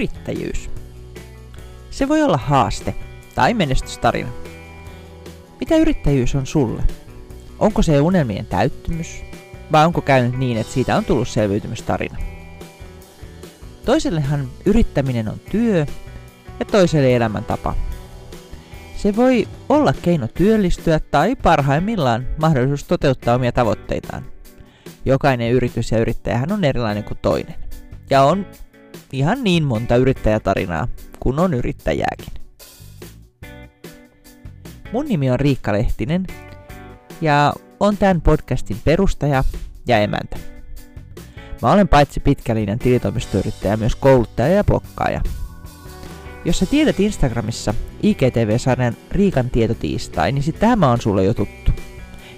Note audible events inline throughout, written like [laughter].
Yrittäjyys. Se voi olla haaste tai menestystarina. Mitä yrittäjyys on sulle? Onko se unelmien täyttymys vai onko käynyt niin, että siitä on tullut selviytymystarina? Toisellehan yrittäminen on työ ja toiselle elämäntapa. Se voi olla keino työllistyä tai parhaimmillaan mahdollisuus toteuttaa omia tavoitteitaan. Jokainen yritys ja yrittäjähän on erilainen kuin toinen. Ja on ihan niin monta yrittäjätarinaa kuin on yrittäjääkin. Mun nimi on Riikka Lehtinen ja on tämän podcastin perustaja ja emäntä. Mä olen paitsi pitkälinjan tilitoimistoyrittäjä myös kouluttaja ja blokkaaja. Jos sä tiedät Instagramissa IGTV-sarjan Riikan tietotiistai, niin sit tämä on sulle jo tuttu.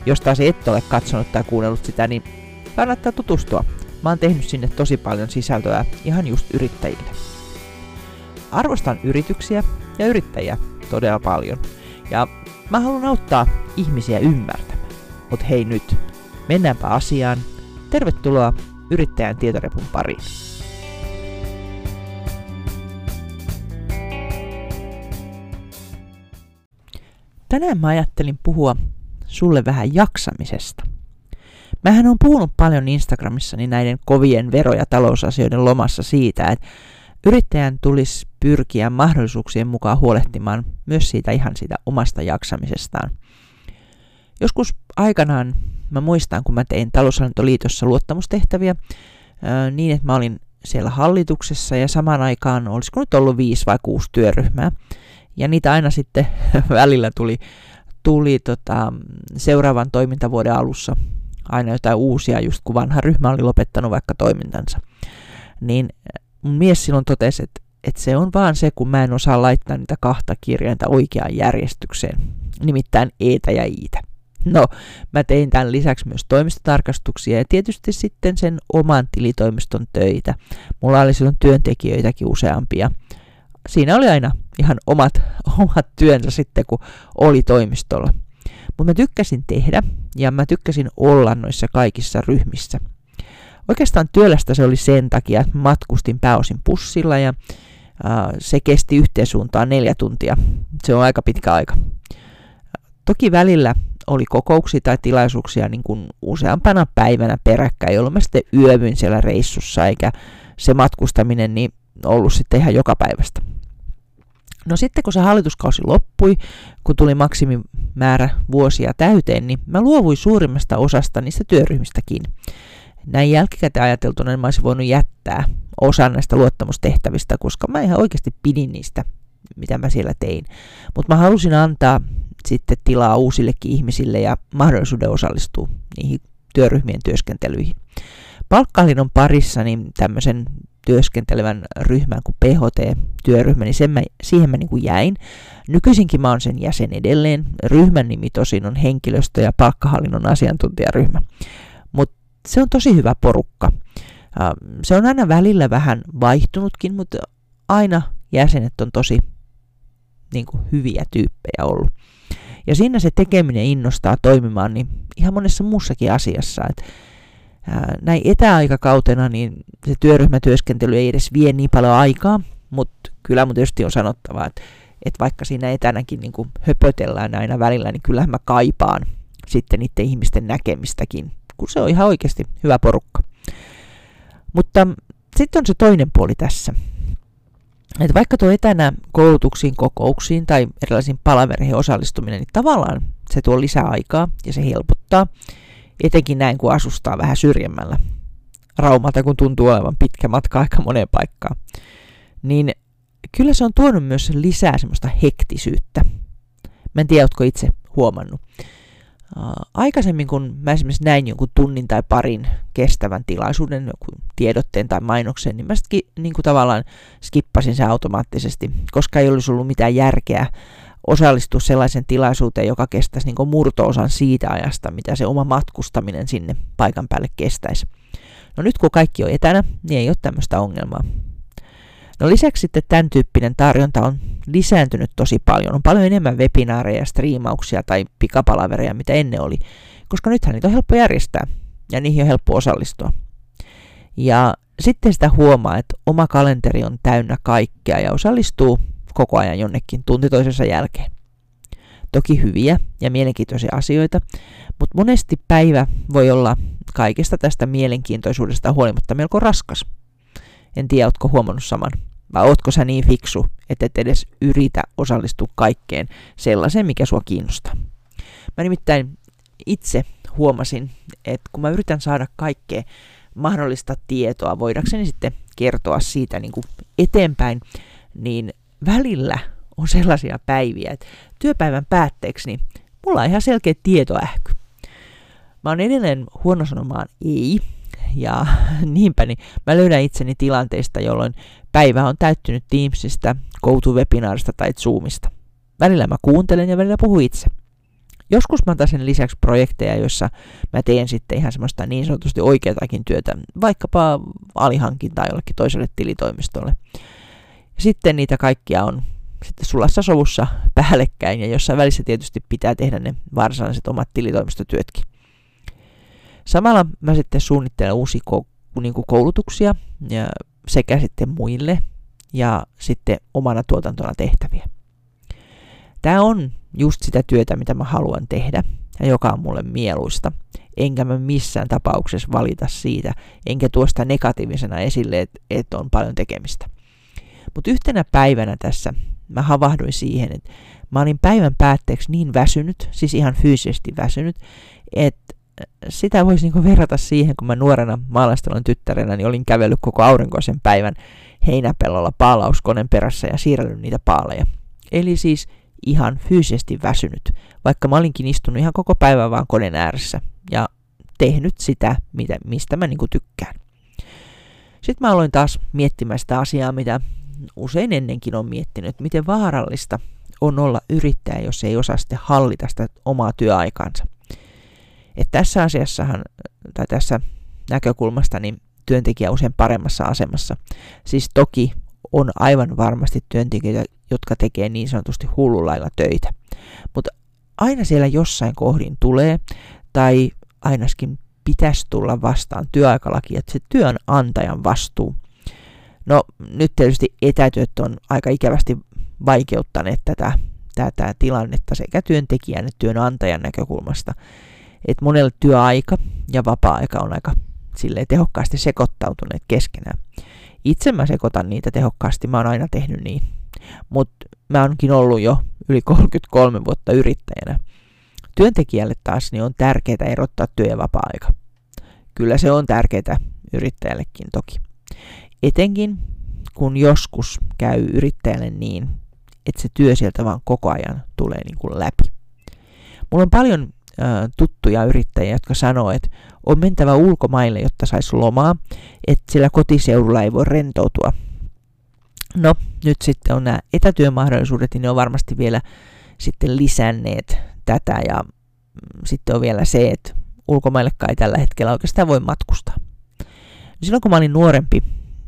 Jos taas et ole katsonut tai kuunnellut sitä, niin kannattaa tutustua. Mä oon tehnyt sinne tosi paljon sisältöä ihan just yrittäjille. Arvostan yrityksiä ja yrittäjiä todella paljon. Ja mä haluan auttaa ihmisiä ymmärtämään. Mut hei nyt, mennäänpä asiaan. Tervetuloa yrittäjän tietorepun pariin. Tänään mä ajattelin puhua sulle vähän jaksamisesta. Mähän on puhunut paljon Instagramissani näiden kovien vero- ja talousasioiden lomassa siitä, että yrittäjän tulisi pyrkiä mahdollisuuksien mukaan huolehtimaan myös siitä ihan siitä omasta jaksamisestaan. Joskus aikanaan mä muistan, kun mä tein taloushallintoliitossa luottamustehtäviä niin, että mä olin siellä hallituksessa ja samaan aikaan olisiko nyt ollut viisi vai kuusi työryhmää. Ja niitä aina sitten [laughs] välillä tuli, tuli tota, seuraavan toimintavuoden alussa aina jotain uusia, just kun vanha ryhmä oli lopettanut vaikka toimintansa. Niin mun mies silloin totesi, että, että se on vaan se, kun mä en osaa laittaa niitä kahta kirjainta oikeaan järjestykseen, nimittäin eetä ja iitä. No, mä tein tämän lisäksi myös toimistotarkastuksia ja tietysti sitten sen oman tilitoimiston töitä. Mulla oli silloin työntekijöitäkin useampia. Siinä oli aina ihan omat, [laughs] omat työnsä sitten, kun oli toimistolla. Mutta mä tykkäsin tehdä ja mä tykkäsin olla noissa kaikissa ryhmissä. Oikeastaan työlästä se oli sen takia, että matkustin pääosin pussilla ja äh, se kesti yhteen suuntaan neljä tuntia. Se on aika pitkä aika. Toki välillä oli kokouksia tai tilaisuuksia niin kuin useampana päivänä peräkkäin, jolloin mä sitten yövyin siellä reissussa, eikä se matkustaminen niin ollut sitten ihan joka päivästä. No sitten kun se hallituskausi loppui, kun tuli maksimimäärä vuosia täyteen, niin mä luovuin suurimmasta osasta niistä työryhmistäkin. Näin jälkikäteen ajateltuna niin mä olisin voinut jättää osan näistä luottamustehtävistä, koska mä ihan oikeasti pidin niistä, mitä mä siellä tein. Mutta mä halusin antaa sitten tilaa uusillekin ihmisille ja mahdollisuuden osallistua niihin työryhmien työskentelyihin. Palkkahallinnon parissa niin tämmöisen työskentelevän ryhmän kuin PHT-työryhmä, niin sen mä, siihen mä niin kuin jäin. Nykyisinkin mä oon sen jäsen edelleen. Ryhmän nimi tosin on henkilöstö- ja palkkahallinnon asiantuntijaryhmä. Mutta se on tosi hyvä porukka. Se on aina välillä vähän vaihtunutkin, mutta aina jäsenet on tosi niin kuin hyviä tyyppejä ollut. Ja siinä se tekeminen innostaa toimimaan niin ihan monessa muussakin asiassa. Et, ää, näin etäaikakautena niin se työryhmätyöskentely ei edes vie niin paljon aikaa, mutta kyllä mun tietysti on sanottava, että, että vaikka siinä etänäkin niin kuin höpötellään aina välillä, niin kyllähän mä kaipaan sitten niiden ihmisten näkemistäkin, kun se on ihan oikeasti hyvä porukka. Mutta sitten on se toinen puoli tässä että vaikka tuo etänä koulutuksiin, kokouksiin tai erilaisiin palavereihin osallistuminen, niin tavallaan se tuo lisää aikaa ja se helpottaa, etenkin näin kun asustaa vähän syrjemmällä Raumalta, kun tuntuu olevan pitkä matka aika moneen paikkaan. Niin kyllä se on tuonut myös lisää semmoista hektisyyttä. Mä en tiedä, ootko itse huomannut aikaisemmin, kun mä esimerkiksi näin jonkun tunnin tai parin kestävän tilaisuuden, joku tiedotteen tai mainoksen, niin mä sitten niin kuin tavallaan skippasin sen automaattisesti, koska ei olisi ollut mitään järkeä osallistua sellaisen tilaisuuteen, joka kestäisi niin murto-osan siitä ajasta, mitä se oma matkustaminen sinne paikan päälle kestäisi. No nyt kun kaikki on etänä, niin ei ole tämmöistä ongelmaa. No lisäksi sitten tämän tyyppinen tarjonta on lisääntynyt tosi paljon. On paljon enemmän webinaareja, striimauksia tai pikapalavereja, mitä ennen oli, koska nythän niitä on helppo järjestää ja niihin on helppo osallistua. Ja sitten sitä huomaa, että oma kalenteri on täynnä kaikkea ja osallistuu koko ajan jonnekin tunti toisensa jälkeen. Toki hyviä ja mielenkiintoisia asioita, mutta monesti päivä voi olla kaikesta tästä mielenkiintoisuudesta huolimatta melko raskas. En tiedä, ootko huomannut saman. Vai ootko sä niin fiksu, että et edes yritä osallistua kaikkeen sellaiseen, mikä sua kiinnostaa? Mä nimittäin itse huomasin, että kun mä yritän saada kaikkea mahdollista tietoa, voidakseni sitten kertoa siitä niin kuin eteenpäin, niin välillä on sellaisia päiviä, että työpäivän päätteeksi niin mulla on ihan selkeä tietoähky. Mä oon edelleen huono sanomaan ei, ja [laughs] niinpä niin mä löydän itseni tilanteista, jolloin päivä on täyttynyt Teamsista, GoToWebinarista tai Zoomista. Välillä mä kuuntelen ja välillä puhun itse. Joskus mä otan sen lisäksi projekteja, joissa mä teen sitten ihan semmoista niin sanotusti oikeatakin työtä, vaikkapa alihankintaa jollekin toiselle tilitoimistolle. Sitten niitä kaikkia on sitten sulassa sovussa päällekkäin ja jossain välissä tietysti pitää tehdä ne varsinaiset omat tilitoimistotyötkin. Samalla mä sitten suunnittelen uusia niin koulutuksia ja sekä sitten muille ja sitten omana tuotantona tehtäviä. Tämä on just sitä työtä, mitä mä haluan tehdä ja joka on mulle mieluista. Enkä mä missään tapauksessa valita siitä, enkä tuosta negatiivisena esille, että et on paljon tekemistä. Mutta yhtenä päivänä tässä mä havahduin siihen, että mä olin päivän päätteeksi niin väsynyt, siis ihan fyysisesti väsynyt, että sitä voisi niinku verrata siihen, kun mä nuorena maalaistelun tyttärenä niin olin kävellyt koko aurinkoisen päivän heinäpellolla paalauskoneen perässä ja siirrellyt niitä paaleja. Eli siis ihan fyysisesti väsynyt, vaikka mä olinkin istunut ihan koko päivän vaan koneen ääressä ja tehnyt sitä, mitä, mistä mä niinku tykkään. Sitten mä aloin taas miettimään sitä asiaa, mitä usein ennenkin on miettinyt, että miten vaarallista on olla yrittäjä, jos ei osaa sitten hallita sitä omaa työaikansa. Et tässä asiassahan, tai tässä näkökulmasta, niin työntekijä on usein paremmassa asemassa. Siis toki on aivan varmasti työntekijöitä, jotka tekee niin sanotusti hullulailla töitä. Mutta aina siellä jossain kohdin tulee, tai ainakin pitäisi tulla vastaan työaikalaki, että se työnantajan vastuu. No nyt tietysti etätyöt on aika ikävästi vaikeuttaneet tätä, tätä tilannetta sekä työntekijän että työnantajan näkökulmasta että monella työaika ja vapaa-aika on aika silleen tehokkaasti sekoittautuneet keskenään. Itse mä sekoitan niitä tehokkaasti, mä oon aina tehnyt niin. Mutta mä oonkin ollut jo yli 33 vuotta yrittäjänä. Työntekijälle taas niin on tärkeää erottaa työ- ja vapaa-aika. Kyllä se on tärkeää yrittäjällekin toki. Etenkin kun joskus käy yrittäjälle niin, että se työ sieltä vaan koko ajan tulee niin kuin läpi. Mulla on paljon tuttuja yrittäjiä, jotka sanoo, että on mentävä ulkomaille, jotta saisi lomaa, että sillä kotiseudulla ei voi rentoutua. No, nyt sitten on nämä etätyömahdollisuudet, niin ne on varmasti vielä sitten lisänneet tätä ja mm, sitten on vielä se, että ulkomaillekaan ei tällä hetkellä oikeastaan voi matkustaa. Silloin kun mä olin nuorempi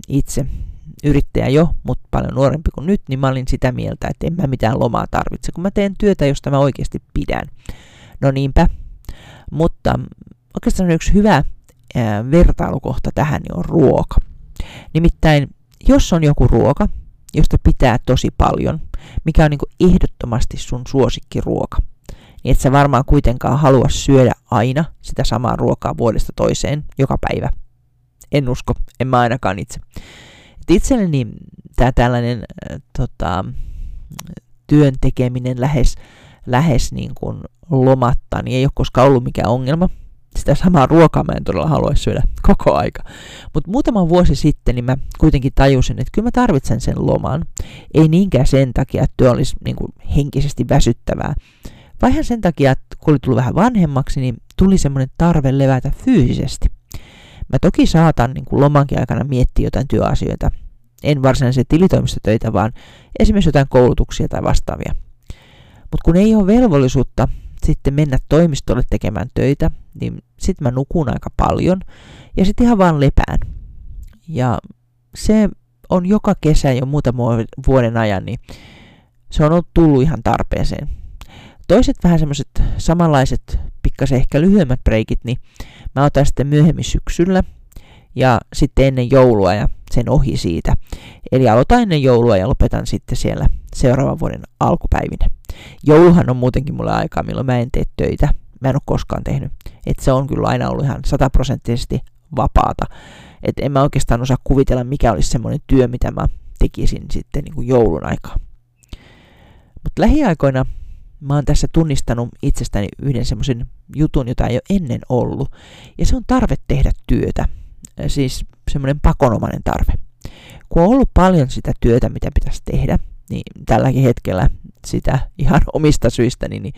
itse, yrittäjä jo, mutta paljon nuorempi kuin nyt, niin mä olin sitä mieltä, että en mä mitään lomaa tarvitse, kun mä teen työtä, josta mä oikeasti pidän. No niinpä. Mutta oikeastaan yksi hyvä vertailukohta tähän niin on ruoka. Nimittäin, jos on joku ruoka, josta pitää tosi paljon, mikä on niin ehdottomasti sun suosikkiruoka, niin et sä varmaan kuitenkaan halua syödä aina sitä samaa ruokaa vuodesta toiseen joka päivä. En usko, en mä ainakaan itse. Et itselleni tämä tällainen äh, tota, työn tekeminen lähes, lähes niin kuin lomatta, niin ei ole koskaan ollut mikään ongelma. Sitä samaa ruokaa mä en todella haluaisi syödä koko aika. Mutta muutama vuosi sitten niin mä kuitenkin tajusin, että kyllä mä tarvitsen sen loman. Ei niinkään sen takia, että työ olisi niin kuin henkisesti väsyttävää, vaan sen takia, että kun oli tullut vähän vanhemmaksi, niin tuli semmoinen tarve levätä fyysisesti. Mä toki saatan niin kuin lomankin aikana miettiä jotain työasioita. En varsinaisia tilitoimistotöitä, vaan esimerkiksi jotain koulutuksia tai vastaavia. Mutta kun ei ole velvollisuutta sitten mennä toimistolle tekemään töitä, niin sitten mä nukun aika paljon ja sitten ihan vaan lepään. Ja se on joka kesä jo muutaman vuoden ajan, niin se on ollut tullut ihan tarpeeseen. Toiset vähän semmoiset samanlaiset, pikkasen ehkä lyhyemmät breikit, niin mä otan sitten myöhemmin syksyllä. ja sitten ennen joulua ja sen ohi siitä. Eli aloitan ennen joulua ja lopetan sitten siellä seuraavan vuoden alkupäivinä. Jouluhan on muutenkin mulle aikaa, milloin mä en tee töitä. Mä en ole koskaan tehnyt. Et se on kyllä aina ollut ihan sataprosenttisesti vapaata. Et en mä oikeastaan osaa kuvitella, mikä olisi semmoinen työ, mitä mä tekisin sitten niin kuin joulun aikaa. Mutta lähiaikoina mä oon tässä tunnistanut itsestäni yhden semmoisen jutun, jota ei ole ennen ollut. Ja se on tarve tehdä työtä. Siis semmoinen pakonomainen tarve. Kun on ollut paljon sitä työtä, mitä pitäisi tehdä, niin tälläkin hetkellä sitä ihan [laughs] omista syistä, niin,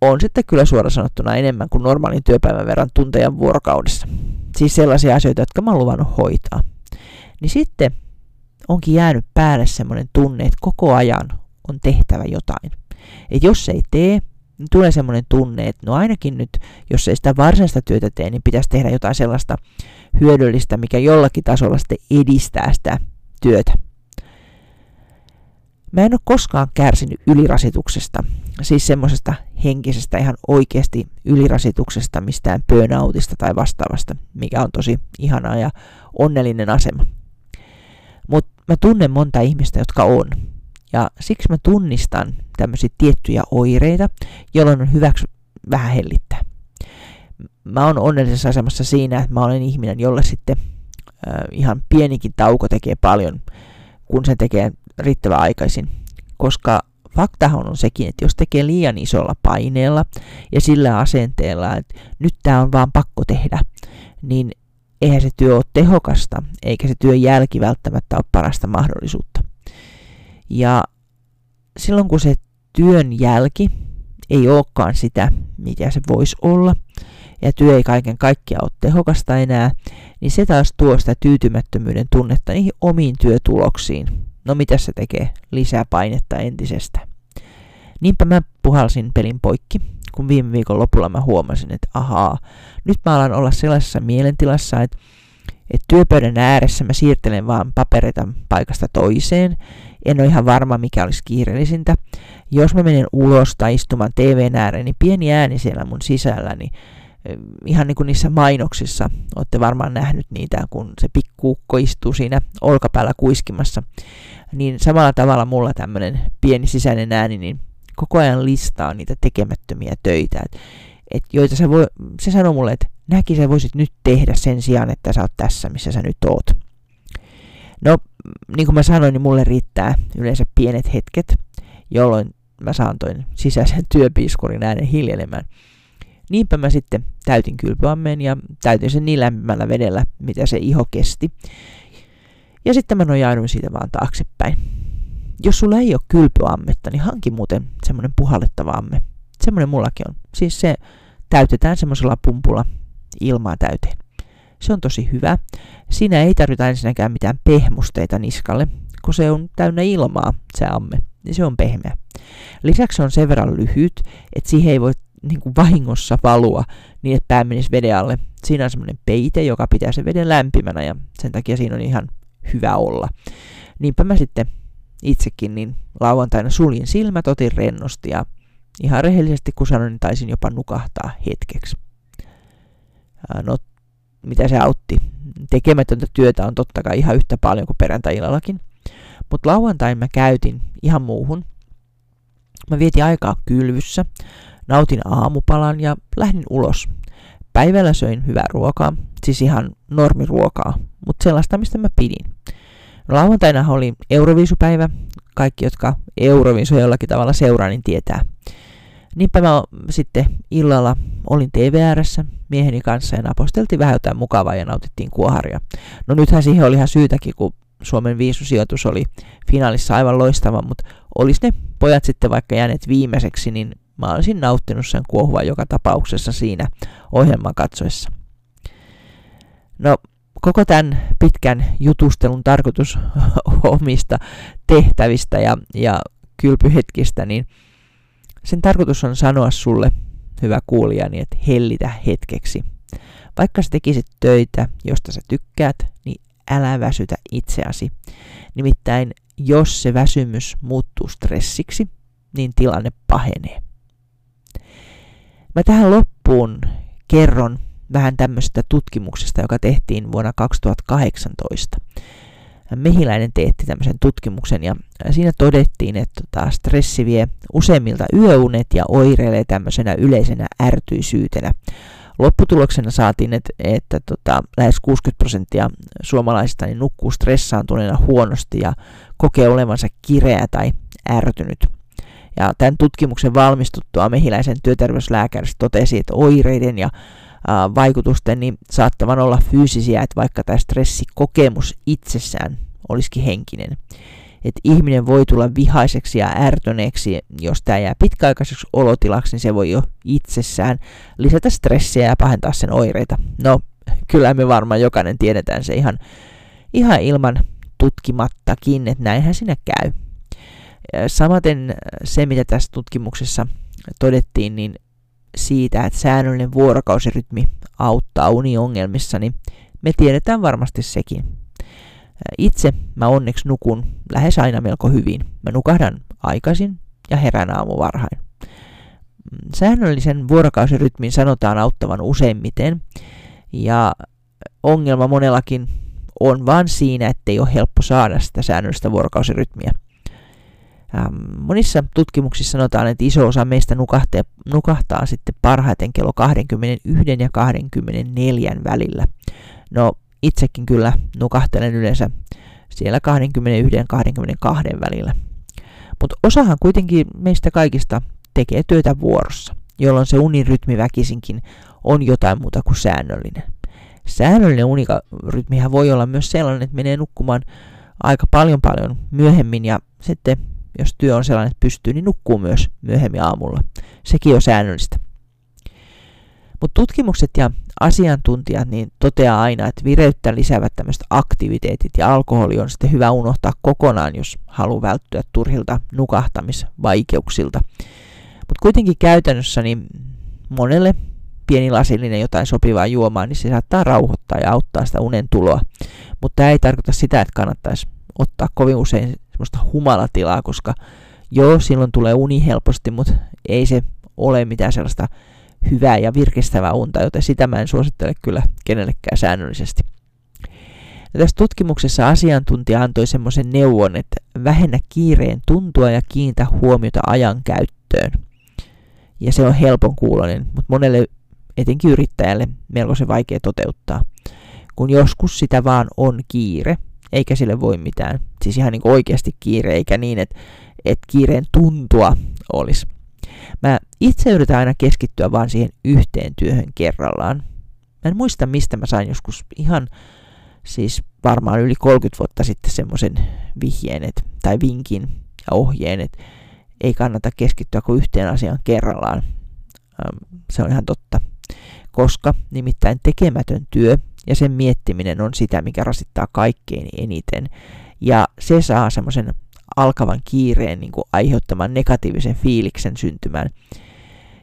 on sitten kyllä suora sanottuna enemmän kuin normaalin työpäivän verran tunteja vuorokaudessa. Siis sellaisia asioita, jotka mä oon luvannut hoitaa. Niin sitten onkin jäänyt päälle semmoinen tunne, että koko ajan on tehtävä jotain. Et jos ei tee, niin tulee semmoinen tunne, että no ainakin nyt, jos ei sitä varsinaista työtä tee, niin pitäisi tehdä jotain sellaista hyödyllistä, mikä jollakin tasolla sitten edistää sitä työtä. Mä en ole koskaan kärsinyt ylirasituksesta, siis semmoisesta henkisestä ihan oikeasti ylirasituksesta, mistään burnoutista tai vastaavasta, mikä on tosi ihana ja onnellinen asema. Mutta mä tunnen monta ihmistä, jotka on. Ja siksi mä tunnistan tämmöisiä tiettyjä oireita, jolloin on hyväksi vähän hellittää. Mä oon onnellisessa asemassa siinä, että mä olen ihminen, jolle sitten äh, ihan pienikin tauko tekee paljon, kun se tekee riittävän aikaisin. Koska faktahan on sekin, että jos tekee liian isolla paineella ja sillä asenteella, että nyt tämä on vaan pakko tehdä, niin eihän se työ ole tehokasta, eikä se työn jälki välttämättä ole parasta mahdollisuutta. Ja silloin kun se työn jälki ei olekaan sitä, mitä se voisi olla, ja työ ei kaiken kaikkiaan ole tehokasta enää, niin se taas tuo sitä tyytymättömyyden tunnetta niihin omiin työtuloksiin. No mitä se tekee? Lisää painetta entisestä. Niinpä mä puhalsin pelin poikki, kun viime viikon lopulla mä huomasin, että ahaa, nyt mä alan olla sellaisessa mielentilassa, että, että työpöydän ääressä mä siirtelen vaan papereita paikasta toiseen, en ole ihan varma, mikä olisi kiireellisintä. Jos mä menen ulos tai istumaan TVn ääreen, niin pieni ääni siellä mun sisällä, niin ihan niin kuin niissä mainoksissa, olette varmaan nähnyt niitä, kun se pikkuukko istuu siinä olkapäällä kuiskimassa, niin samalla tavalla mulla tämmöinen pieni sisäinen ääni, niin koko ajan listaa niitä tekemättömiä töitä, et, et joita se, voi, se sanoo mulle, että näki sä voisit nyt tehdä sen sijaan, että sä oot tässä, missä sä nyt oot. No, niin kuin mä sanoin, niin mulle riittää yleensä pienet hetket, jolloin mä saan toin sisäisen [laughs] työpiiskurin äänen hiljelemään. Niinpä mä sitten täytin kylpyammeen ja täytin sen niin lämpimällä vedellä, mitä se iho kesti. Ja sitten mä nojauduin siitä vaan taaksepäin. Jos sulla ei ole kylpyammetta, niin hanki muuten semmoinen puhallettava amme. Semmoinen mullakin on. Siis se täytetään semmoisella pumpulla ilmaa täyteen. Se on tosi hyvä. Siinä ei tarvita ensinnäkään mitään pehmusteita niskalle, kun se on täynnä ilmaa, se amme, niin se on pehmeä. Lisäksi se on sen verran lyhyt, että siihen ei voi niin kuin vahingossa valua niin, että pää menisi veden alle. Siinä on semmoinen peite, joka pitää sen veden lämpimänä ja sen takia siinä on ihan hyvä olla. Niinpä mä sitten itsekin niin lauantaina suljin silmät, otin rennosti ja ihan rehellisesti kun sanoin, niin taisin jopa nukahtaa hetkeksi. No mitä se autti. Tekemätöntä työtä on totta kai ihan yhtä paljon kuin perjantai-illallakin. Mutta lauantain mä käytin ihan muuhun. Mä vietin aikaa kylvyssä, nautin aamupalan ja lähdin ulos. Päivällä söin hyvää ruokaa, siis ihan normiruokaa, mutta sellaista, mistä mä pidin. Lauantaina oli Euroviisupäivä. Kaikki, jotka Euroviisuja jollakin tavalla seuraa, niin tietää. Niinpä mä sitten illalla olin TV ääressä mieheni kanssa ja naposteltiin vähän jotain mukavaa ja nautittiin kuoharia. No nythän siihen oli ihan syytäkin, kun Suomen viisusijoitus oli finaalissa aivan loistava, mutta olisi ne pojat sitten vaikka jääneet viimeiseksi, niin mä olisin nauttinut sen kuohua joka tapauksessa siinä ohjelman katsoessa. No, koko tämän pitkän jutustelun tarkoitus [laughs] omista tehtävistä ja, ja kylpyhetkistä, niin sen tarkoitus on sanoa sulle, hyvä kuulijani, että hellitä hetkeksi. Vaikka sä tekisit töitä, josta sä tykkäät, niin älä väsytä itseäsi. Nimittäin jos se väsymys muuttuu stressiksi, niin tilanne pahenee. Mä tähän loppuun kerron vähän tämmöisestä tutkimuksesta, joka tehtiin vuonna 2018. Mehiläinen teetti tämmöisen tutkimuksen ja siinä todettiin, että tota, stressi vie useimmilta yöunet ja oireilee tämmöisenä yleisenä ärtyisyytenä. Lopputuloksena saatiin, että, että tota, lähes 60 prosenttia suomalaisista niin nukkuu stressaantuneena huonosti ja kokee olevansa kireä tai ärtynyt. Ja tämän tutkimuksen valmistuttua mehiläisen työterveyslääkäri totesi, että oireiden ja vaikutusten niin saattavan olla fyysisiä, että vaikka tämä stressikokemus itsessään olisikin henkinen. Että ihminen voi tulla vihaiseksi ja ärtyneeksi, jos tämä jää pitkäaikaiseksi olotilaksi, niin se voi jo itsessään lisätä stressiä ja pahentaa sen oireita. No, kyllä me varmaan jokainen tiedetään se ihan, ihan ilman tutkimattakin, että näinhän sinne käy. Samaten se, mitä tässä tutkimuksessa todettiin, niin siitä, että säännöllinen vuorokausirytmi auttaa uniongelmissa, niin me tiedetään varmasti sekin. Itse mä onneksi nukun lähes aina melko hyvin. Mä nukahdan aikaisin ja herään aamu varhain. Säännöllisen vuorokausirytmin sanotaan auttavan useimmiten, ja ongelma monellakin on vain siinä, ettei ole helppo saada sitä säännöllistä vuorokausirytmiä. Ähm, monissa tutkimuksissa sanotaan, että iso osa meistä nukahtaa, nukahtaa sitten parhaiten kello 21 ja 24 välillä. No itsekin kyllä nukahtelen yleensä siellä 21-22 välillä. Mutta osahan kuitenkin meistä kaikista tekee työtä vuorossa, jolloin se unirytmi väkisinkin on jotain muuta kuin säännöllinen. Säännöllinen unirytmihän voi olla myös sellainen, että menee nukkumaan aika paljon paljon myöhemmin ja sitten jos työ on sellainen, että pystyy, niin nukkuu myös myöhemmin aamulla. Sekin on säännöllistä. Mutta tutkimukset ja asiantuntijat niin toteaa aina, että vireyttä lisäävät tämmöiset aktiviteetit ja alkoholi on sitten hyvä unohtaa kokonaan, jos haluaa välttyä turhilta nukahtamisvaikeuksilta. Mutta kuitenkin käytännössä niin monelle pieni lasillinen jotain sopivaa juomaa, niin se saattaa rauhoittaa ja auttaa sitä unen tuloa. Mutta tämä ei tarkoita sitä, että kannattaisi ottaa kovin usein semmoista humalatilaa, koska joo, silloin tulee uni helposti, mutta ei se ole mitään sellaista hyvää ja virkistävää unta, joten sitä mä en suosittele kyllä kenellekään säännöllisesti. Ja tässä tutkimuksessa asiantuntija antoi semmoisen neuvon, että vähennä kiireen tuntua ja kiinnitä huomiota ajan käyttöön. Ja se on helpon kuulonen, mutta monelle etenkin yrittäjälle melko se vaikea toteuttaa. Kun joskus sitä vaan on kiire, eikä sille voi mitään. Siis ihan niin oikeasti kiire, eikä niin, että, että kiireen tuntua olisi. Mä itse yritän aina keskittyä vaan siihen yhteen työhön kerrallaan. Mä en muista, mistä mä sain joskus ihan siis varmaan yli 30 vuotta sitten semmoisen vihjeen et, tai vinkin ja ohjeen, että ei kannata keskittyä kuin yhteen asiaan kerrallaan. Se on ihan totta. Koska nimittäin tekemätön työ ja sen miettiminen on sitä, mikä rasittaa kaikkein eniten. Ja se saa semmoisen alkavan kiireen niin kuin aiheuttaman negatiivisen fiiliksen syntymään.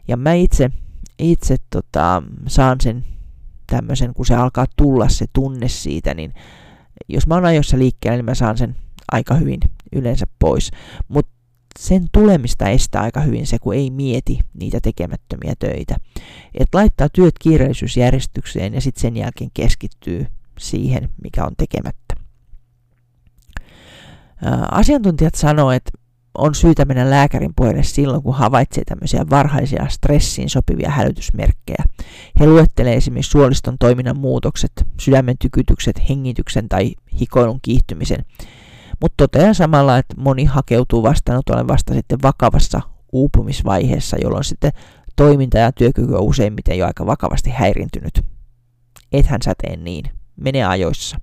Ja mä itse, itse tota, saan sen tämmöisen, kun se alkaa tulla se tunne siitä, niin jos mä oon ajoissa liikkeellä, niin mä saan sen aika hyvin yleensä pois. Mutta sen tulemista estää aika hyvin se, kun ei mieti niitä tekemättömiä töitä. Et laittaa työt kiireellisyysjärjestykseen ja sitten sen jälkeen keskittyy siihen, mikä on tekemättä. Asiantuntijat sanoo, että on syytä mennä lääkärin puheelle silloin, kun havaitsee tämmöisiä varhaisia stressiin sopivia hälytysmerkkejä. He luettelee esimerkiksi suoliston toiminnan muutokset, sydämen tykytykset, hengityksen tai hikoilun kiihtymisen. Mutta toteaa samalla, että moni hakeutuu vastaanotolle vasta sitten vakavassa uupumisvaiheessa, jolloin sitten toiminta ja työkyky on useimmiten jo aika vakavasti häirintynyt. Ethän sä tee niin. Mene ajoissa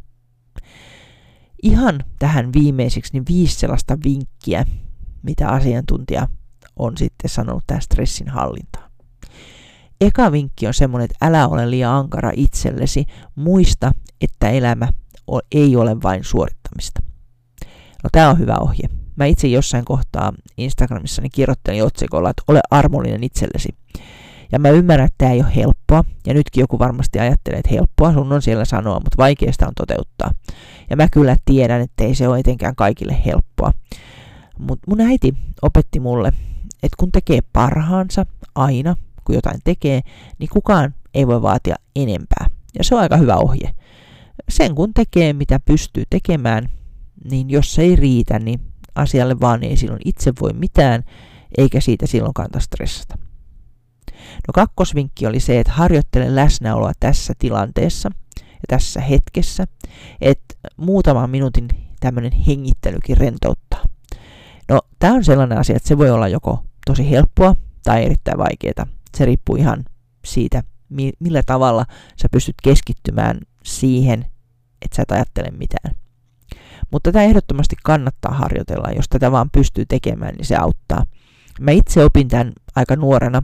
ihan tähän viimeiseksi niin viisi sellaista vinkkiä, mitä asiantuntija on sitten sanonut tästä stressin hallintaan. Eka vinkki on semmoinen, että älä ole liian ankara itsellesi. Muista, että elämä ei ole vain suorittamista. No tämä on hyvä ohje. Mä itse jossain kohtaa Instagramissani kirjoittelin otsikolla, että ole armollinen itsellesi. Ja mä ymmärrän, että tämä ei ole helppoa, ja nytkin joku varmasti ajattelee, että helppoa sun on siellä sanoa, mutta vaikeasta on toteuttaa. Ja mä kyllä tiedän, että ei se ole etenkään kaikille helppoa. Mutta mun äiti opetti mulle, että kun tekee parhaansa aina, kun jotain tekee, niin kukaan ei voi vaatia enempää. Ja se on aika hyvä ohje. Sen kun tekee, mitä pystyy tekemään, niin jos se ei riitä, niin asialle vaan ei silloin itse voi mitään, eikä siitä silloin kannata stressata. No kakkosvinkki oli se, että harjoittele läsnäoloa tässä tilanteessa ja tässä hetkessä, että muutaman minuutin tämmöinen hengittelykin rentouttaa. No tämä on sellainen asia, että se voi olla joko tosi helppoa tai erittäin vaikeaa. Se riippuu ihan siitä, millä tavalla sä pystyt keskittymään siihen, että sä et ajattele mitään. Mutta tätä ehdottomasti kannattaa harjoitella, jos tätä vaan pystyy tekemään, niin se auttaa. Mä itse opin tämän aika nuorena,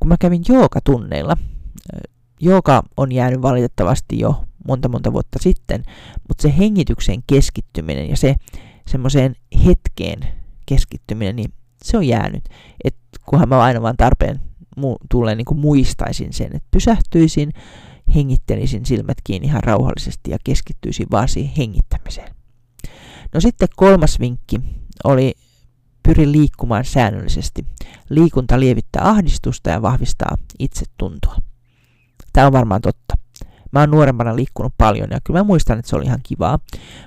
kun mä kävin joogatunneilla. Jooga on jäänyt valitettavasti jo monta monta vuotta sitten, mutta se hengitykseen keskittyminen ja se semmoiseen hetkeen keskittyminen, niin se on jäänyt. Et kunhan mä aina vaan tarpeen mu- tulee niin kuin muistaisin sen, että pysähtyisin, hengittelisin silmät kiinni ihan rauhallisesti ja keskittyisin vaan siihen hengittämiseen. No sitten kolmas vinkki oli pyri liikkumaan säännöllisesti. Liikunta lievittää ahdistusta ja vahvistaa itsetuntoa. Tämä on varmaan totta. Mä oon nuorempana liikkunut paljon ja kyllä mä muistan, että se oli ihan kivaa,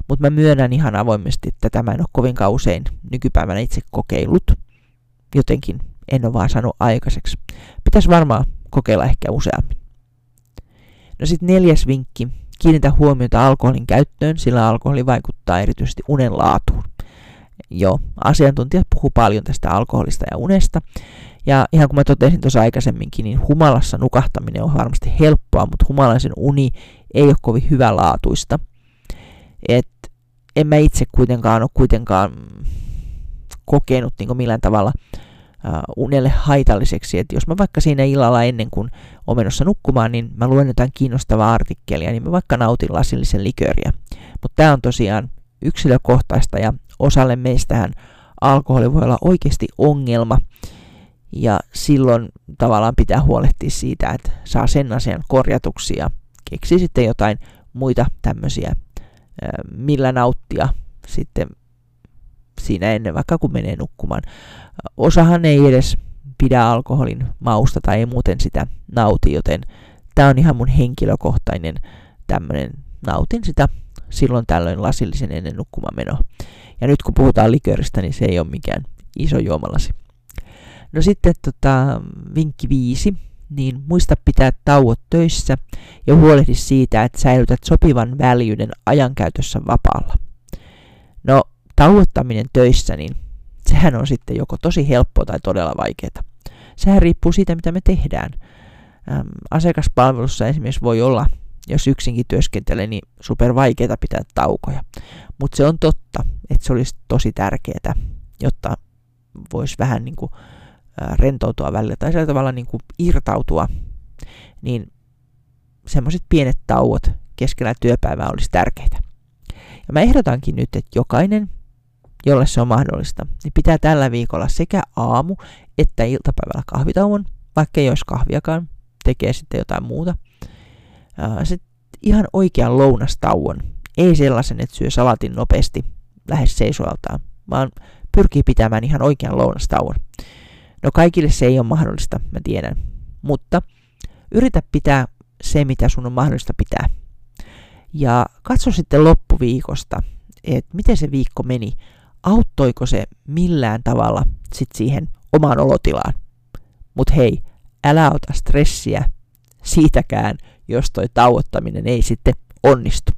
mutta mä myönnän ihan avoimesti, että tämä en ole kovinkaan usein nykypäivänä itse kokeillut. Jotenkin en ole vaan saanut aikaiseksi. Pitäisi varmaan kokeilla ehkä useammin. No sitten neljäs vinkki. Kiinnitä huomiota alkoholin käyttöön, sillä alkoholi vaikuttaa erityisesti unen laatuun. Joo, asiantuntijat puhuu paljon tästä alkoholista ja unesta. Ja ihan kuin mä totesin tuossa aikaisemminkin, niin humalassa nukahtaminen on varmasti helppoa, mutta humalaisen uni ei ole kovin hyvälaatuista. Et en mä itse kuitenkaan ole kuitenkaan kokenut niin millään tavalla unelle haitalliseksi. Et jos mä vaikka siinä illalla ennen kuin olen menossa nukkumaan, niin mä luen jotain kiinnostavaa artikkelia, niin mä vaikka nautin lasillisen liköriä. Mutta tämä on tosiaan yksilökohtaista ja osalle meistähän alkoholi voi olla oikeasti ongelma. Ja silloin tavallaan pitää huolehtia siitä, että saa sen asian korjatuksi ja keksi sitten jotain muita tämmöisiä, millä nauttia sitten siinä ennen, vaikka kun menee nukkumaan. Osahan ei edes pidä alkoholin mausta tai ei muuten sitä nauti, joten tämä on ihan mun henkilökohtainen tämmöinen, nautin sitä silloin tällöin lasillisen ennen nukkumaan menoa. Ja nyt kun puhutaan liköristä, niin se ei ole mikään iso juomalasi. No sitten tota, vinkki viisi, niin muista pitää tauot töissä ja huolehdi siitä, että säilytät sopivan väljyyden ajankäytössä vapaalla. No, tauottaminen töissä, niin sehän on sitten joko tosi helppoa tai todella vaikeaa. Sehän riippuu siitä, mitä me tehdään. Ähm, asiakaspalvelussa esimerkiksi voi olla, jos yksinkin työskentelee, niin super vaikeaa pitää taukoja. Mutta se on totta, että se olisi tosi tärkeää, jotta voisi vähän niin kuin rentoutua välillä tai sillä tavalla niin kuin irtautua, niin semmoiset pienet tauot keskellä työpäivää olisi tärkeitä. Ja mä ehdotankin nyt, että jokainen, jolle se on mahdollista, niin pitää tällä viikolla sekä aamu että iltapäivällä kahvitauon, vaikka ei olisi kahviakaan, tekee sitten jotain muuta. Sitten ihan oikean lounastauon, ei sellaisen, että syö salatin nopeasti lähes seisoaltaan, vaan pyrkii pitämään ihan oikean lounastauon. No kaikille se ei ole mahdollista, mä tiedän, mutta yritä pitää se, mitä sun on mahdollista pitää. Ja katso sitten loppuviikosta, että miten se viikko meni. Auttoiko se millään tavalla sit siihen omaan olotilaan. Mutta hei, älä ota stressiä siitäkään, jos toi tauottaminen ei sitten onnistu.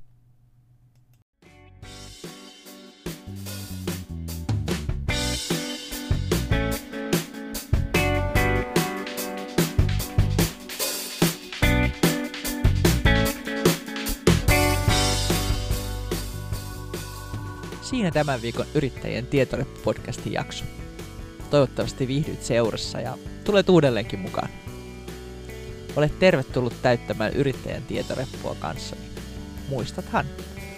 Siinä tämän viikon Yrittäjien tietoreppu-podcastin jakso. Toivottavasti viihdyt seurassa ja tulet uudelleenkin mukaan. Olet tervetullut täyttämään Yrittäjän tietoreppua kanssani. Muistathan,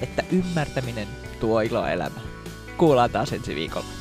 että ymmärtäminen tuo iloa elämään. Kuullaan taas ensi viikolla.